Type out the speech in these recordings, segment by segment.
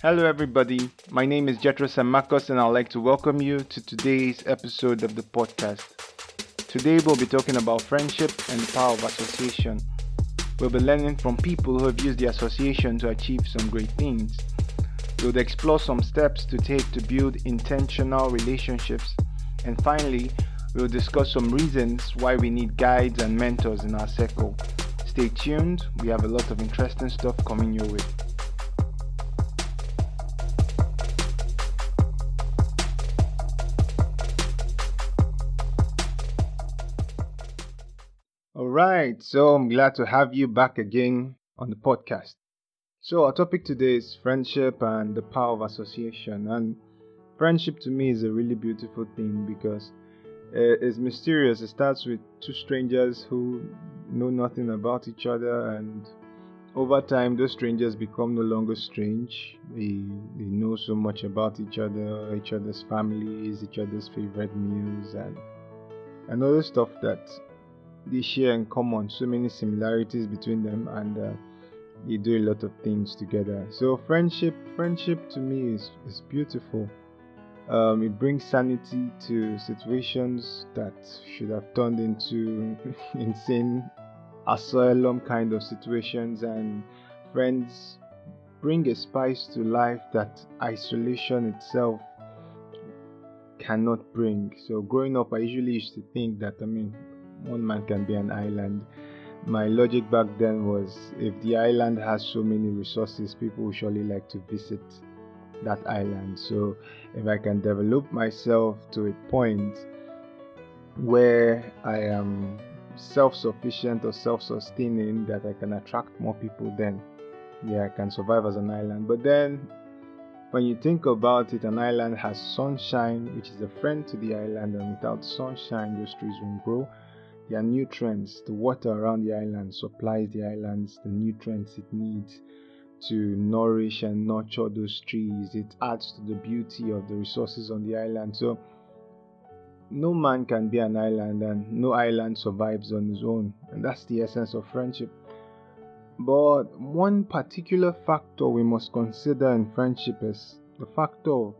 Hello, everybody. My name is Jethro Samakos, and I'd like to welcome you to today's episode of the podcast. Today, we'll be talking about friendship and the power of association. We'll be learning from people who have used the association to achieve some great things. We'll explore some steps to take to build intentional relationships. And finally, we'll discuss some reasons why we need guides and mentors in our circle. Stay tuned, we have a lot of interesting stuff coming your way. Right, so I'm glad to have you back again on the podcast. So, our topic today is friendship and the power of association. And friendship to me is a really beautiful thing because uh, it's mysterious. It starts with two strangers who know nothing about each other, and over time, those strangers become no longer strange. They, they know so much about each other, each other's families, each other's favorite meals, and, and other stuff that they share in common. So many similarities between them, and uh, they do a lot of things together. So friendship, friendship to me is is beautiful. Um, it brings sanity to situations that should have turned into insane asylum kind of situations, and friends bring a spice to life that isolation itself cannot bring. So growing up, I usually used to think that I mean, one man can be an island my logic back then was if the island has so many resources, people will surely like to visit that island. So if I can develop myself to a point where I am self sufficient or self sustaining, that I can attract more people, then yeah, I can survive as an island. But then when you think about it, an island has sunshine, which is a friend to the island, and without sunshine, those trees won't grow their nutrients, the water around the island supplies the islands the nutrients it needs to nourish and nurture those trees. It adds to the beauty of the resources on the island. So, no man can be an island, and no island survives on his own. And that's the essence of friendship. But one particular factor we must consider in friendship is the factor of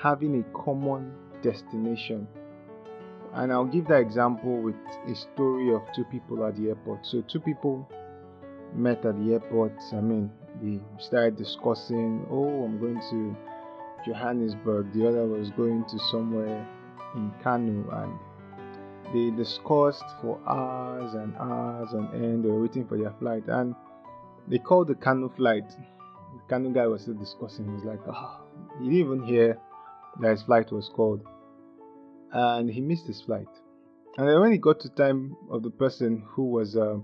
having a common destination. And I'll give that example with a story of two people at the airport. So, two people met at the airport. I mean, they started discussing, oh, I'm going to Johannesburg. The other was going to somewhere in Kano. And they discussed for hours and hours on end. They were waiting for their flight. And they called the Kano flight. The Kano guy was still discussing. He was like, oh, he didn't even hear that his flight was called and he missed his flight. And then when he got to time of the person who was uh,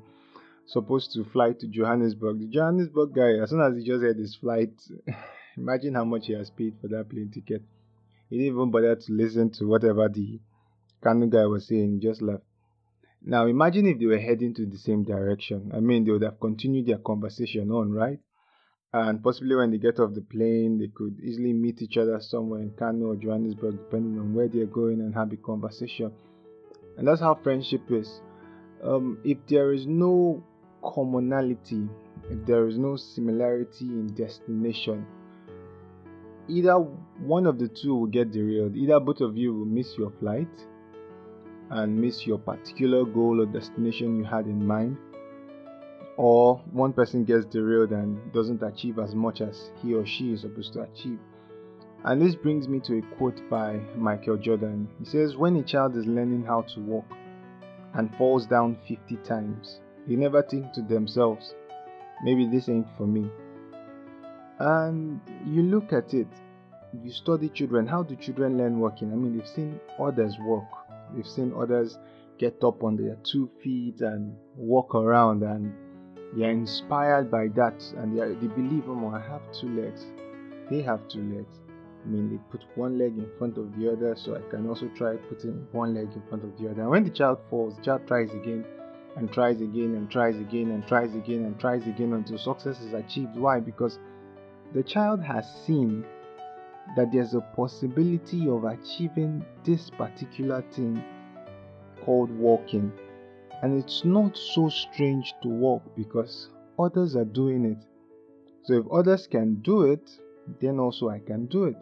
supposed to fly to Johannesburg, the Johannesburg guy, as soon as he just had his flight, imagine how much he has paid for that plane ticket. He didn't even bother to listen to whatever the Kano guy was saying. He just left. Now imagine if they were heading to the same direction. I mean, they would have continued their conversation on, right? And possibly when they get off the plane, they could easily meet each other somewhere in Kano or Johannesburg, depending on where they're going, and have a conversation. And that's how friendship is. Um, if there is no commonality, if there is no similarity in destination, either one of the two will get derailed. Either both of you will miss your flight and miss your particular goal or destination you had in mind or one person gets derailed and doesn't achieve as much as he or she is supposed to achieve. And this brings me to a quote by Michael Jordan. He says, When a child is learning how to walk and falls down 50 times, they never think to themselves, maybe this ain't for me. And you look at it, you study children. How do children learn walking? I mean, they've seen others walk, they've seen others get up on their two feet and walk around and they are inspired by that and they, are, they believe, oh, I have two legs. They have two legs. I mean, they put one leg in front of the other, so I can also try putting one leg in front of the other. And when the child falls, the child tries again and tries again and tries again and tries again and tries again until success is achieved. Why? Because the child has seen that there's a possibility of achieving this particular thing called walking and it's not so strange to walk because others are doing it. So if others can do it, then also I can do it.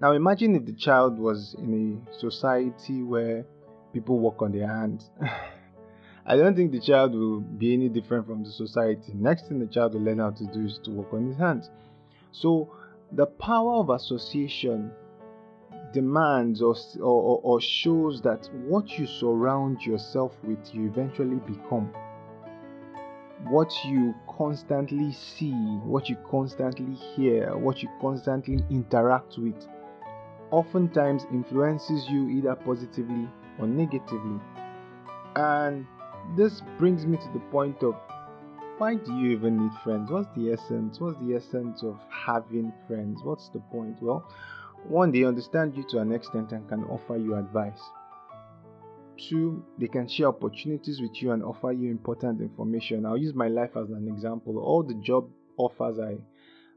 Now imagine if the child was in a society where people walk on their hands. I don't think the child will be any different from the society. Next thing the child will learn how to do is to walk on his hands. So the power of association demands or, or, or shows that what you surround yourself with, you eventually become. What you constantly see, what you constantly hear, what you constantly interact with, oftentimes influences you either positively or negatively. And this brings me to the point of why do you even need friends? What's the essence? What's the essence of having friends? What's the point? Well, one, they understand you to an extent and can offer you advice. Two, they can share opportunities with you and offer you important information. I'll use my life as an example. All the job offers I,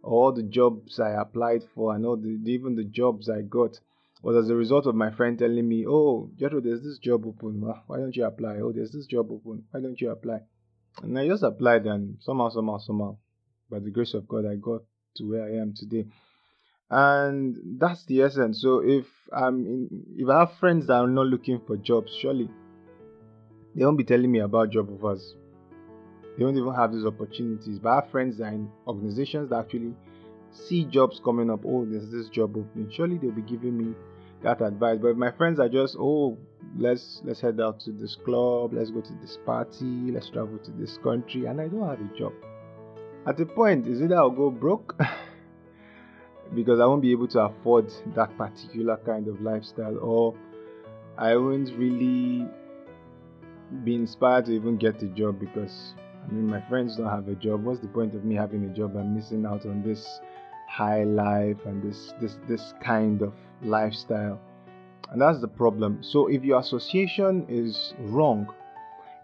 all the jobs I applied for, and all the even the jobs I got was as a result of my friend telling me, "Oh, Jethro, there's this job open. Why don't you apply? Oh, there's this job open. Why don't you apply?" And I just applied, and somehow, somehow, somehow, by the grace of God, I got to where I am today. And that's the essence. So if I'm in, if I have friends that are not looking for jobs, surely they won't be telling me about job offers. They don't even have these opportunities. But I have friends that are in organizations that actually see jobs coming up. Oh, there's this job opening. Surely they'll be giving me that advice. But if my friends are just, oh, let's let's head out to this club, let's go to this party, let's travel to this country, and I don't have a job. At the point, is either I'll go broke because I won't be able to afford that particular kind of lifestyle, or I won't really be inspired to even get a job because I mean my friends don't have a job. What's the point of me having a job? I'm missing out on this high life and this this this kind of lifestyle and that's the problem so if your association is wrong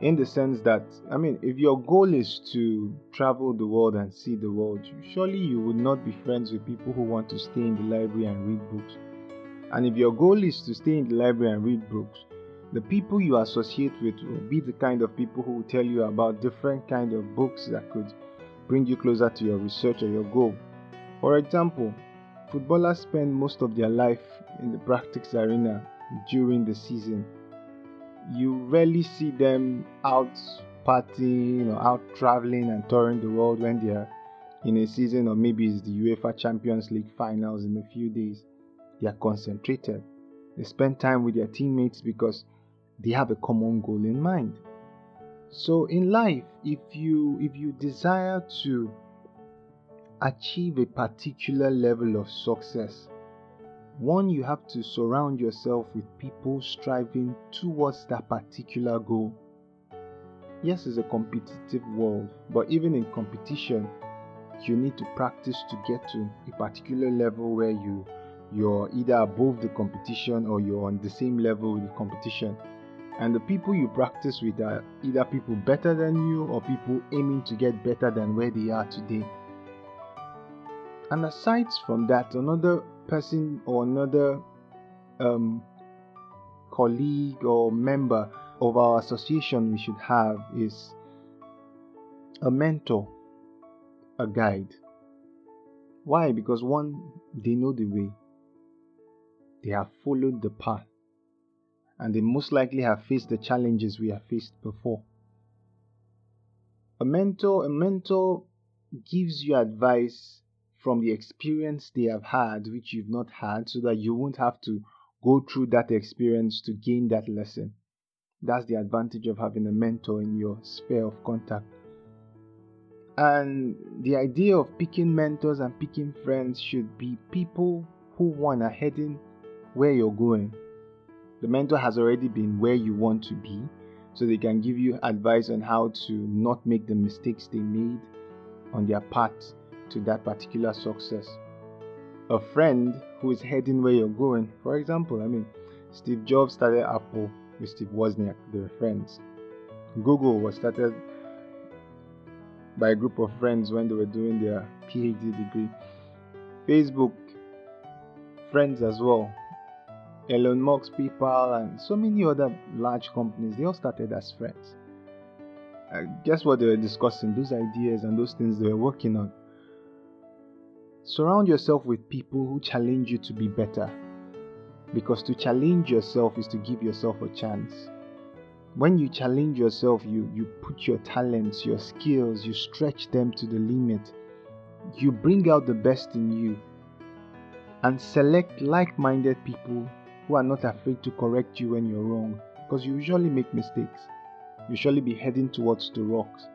in the sense that i mean if your goal is to travel the world and see the world surely you would not be friends with people who want to stay in the library and read books and if your goal is to stay in the library and read books the people you associate with will be the kind of people who will tell you about different kind of books that could bring you closer to your research or your goal for example footballers spend most of their life in the practice arena during the season. You rarely see them out partying or out traveling and touring the world when they are in a season, or maybe it's the UEFA Champions League finals in a few days. They are concentrated. They spend time with their teammates because they have a common goal in mind. So in life, if you if you desire to achieve a particular level of success, one, you have to surround yourself with people striving towards that particular goal. Yes, it's a competitive world, but even in competition, you need to practice to get to a particular level where you you're either above the competition or you're on the same level with the competition. And the people you practice with are either people better than you or people aiming to get better than where they are today. And aside from that, another person or another um, colleague or member of our association we should have is a mentor, a guide. Why? Because one, they know the way, they have followed the path, and they most likely have faced the challenges we have faced before. A mentor, a mentor gives you advice from the experience they have had, which you've not had, so that you won't have to go through that experience to gain that lesson. That's the advantage of having a mentor in your sphere of contact. And the idea of picking mentors and picking friends should be people who one are heading where you're going. The mentor has already been where you want to be, so they can give you advice on how to not make the mistakes they made on their path to that particular success. A friend who is heading where you're going, for example, I mean, Steve Jobs started Apple with Steve Wozniak, they were friends. Google was started by a group of friends when they were doing their PhD degree. Facebook, friends as well. Elon Musk, PayPal, and so many other large companies, they all started as friends. Uh, guess what they were discussing? Those ideas and those things they were working on Surround yourself with people who challenge you to be better. Because to challenge yourself is to give yourself a chance. When you challenge yourself, you, you put your talents, your skills, you stretch them to the limit. You bring out the best in you. And select like minded people who are not afraid to correct you when you're wrong. Because you usually make mistakes. You usually be heading towards the rocks.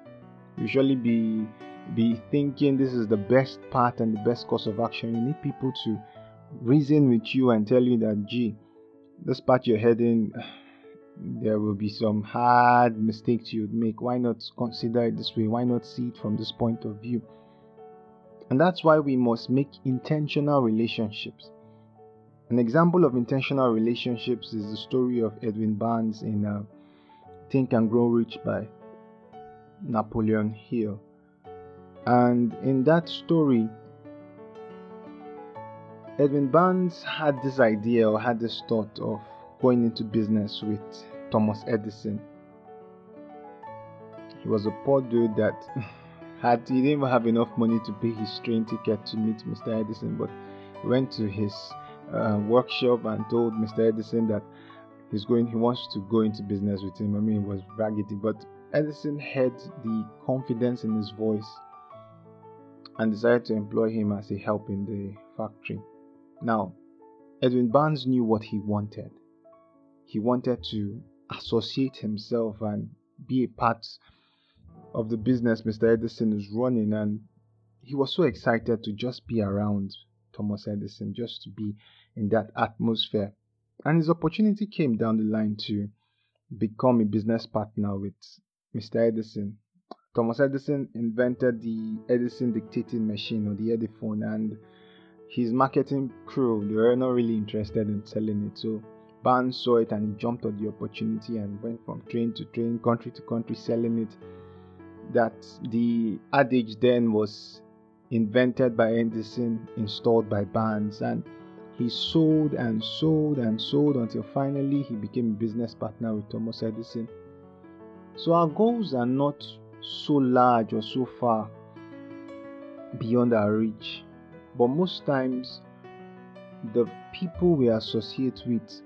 You usually be be thinking this is the best path and the best course of action. You need people to reason with you and tell you that, gee, this path you're heading, there will be some hard mistakes you'd make. Why not consider it this way? Why not see it from this point of view? And that's why we must make intentional relationships. An example of intentional relationships is the story of Edwin Barnes in uh, Think and Grow Rich by Napoleon Hill. And in that story, Edwin Barnes had this idea or had this thought of going into business with Thomas Edison. He was a poor dude that had he didn't even have enough money to pay his train ticket to meet Mr. Edison, but went to his uh, workshop and told Mr. Edison that he's going he wants to go into business with him. I mean, it was raggedy, but Edison had the confidence in his voice and decided to employ him as a help in the factory. Now, Edwin Barnes knew what he wanted. He wanted to associate himself and be a part of the business Mr. Edison is running, and he was so excited to just be around Thomas Edison, just to be in that atmosphere. And his opportunity came down the line to become a business partner with Mr. Edison. Thomas Edison invented the Edison dictating machine or the Ediphone, and his marketing crew they were not really interested in selling it. So Barnes saw it and he jumped on the opportunity and went from train to train, country to country, selling it. That the adage then was invented by Edison, installed by Barnes, and he sold and sold and sold until finally he became a business partner with Thomas Edison. So our goals are not so large or so far beyond our reach. But most times, the people we associate with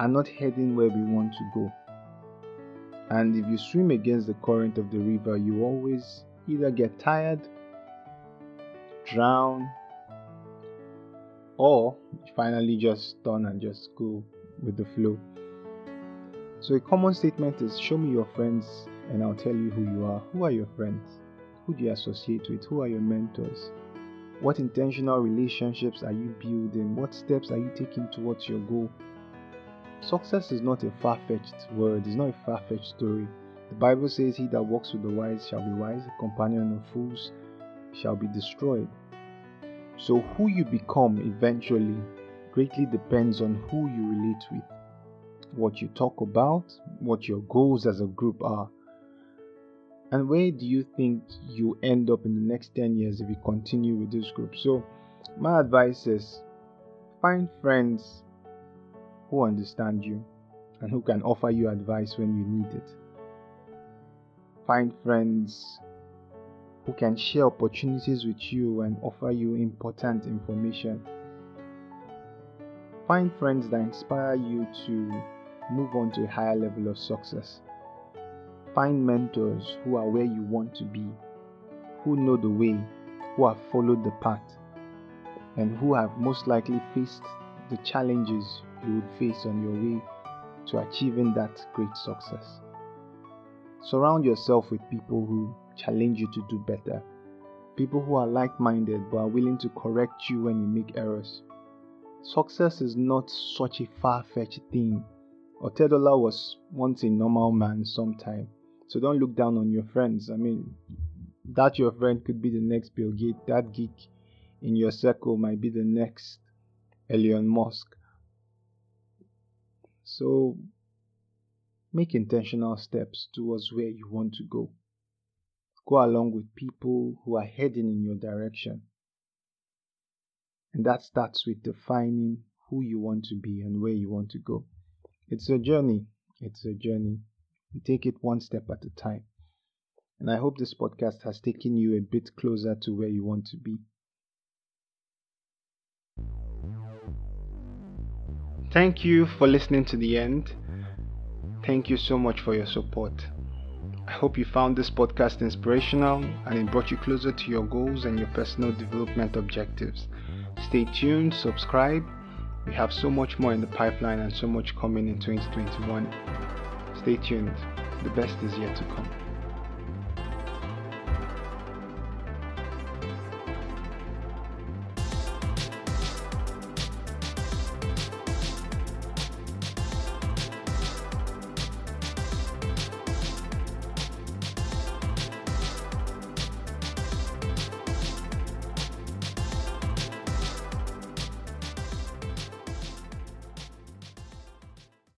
are not heading where we want to go. And if you swim against the current of the river, you always either get tired, drown, or finally just turn and just go with the flow. So, a common statement is show me your friends and I'll tell you who you are. Who are your friends? Who do you associate with? Who are your mentors? What intentional relationships are you building? What steps are you taking towards your goal? Success is not a far fetched word, it's not a far fetched story. The Bible says, He that walks with the wise shall be wise, companion of fools shall be destroyed. So, who you become eventually greatly depends on who you relate with, what you talk about, what your goals as a group are. And where do you think you end up in the next 10 years if you continue with this group? So, my advice is find friends who understand you and who can offer you advice when you need it. Find friends who can share opportunities with you and offer you important information. Find friends that inspire you to move on to a higher level of success. Find mentors who are where you want to be, who know the way, who have followed the path, and who have most likely faced the challenges you would face on your way to achieving that great success. Surround yourself with people who challenge you to do better, people who are like minded but are willing to correct you when you make errors. Success is not such a far fetched thing. Otedola was once a normal man sometime. So don't look down on your friends. I mean, that your friend could be the next Bill Gates. That geek in your circle might be the next Elon Musk. So make intentional steps towards where you want to go. Go along with people who are heading in your direction. And that starts with defining who you want to be and where you want to go. It's a journey. It's a journey. We take it one step at a time. And I hope this podcast has taken you a bit closer to where you want to be. Thank you for listening to the end. Thank you so much for your support. I hope you found this podcast inspirational and it brought you closer to your goals and your personal development objectives. Stay tuned, subscribe. We have so much more in the pipeline and so much coming in 2021. Stay tuned. The best is yet to come.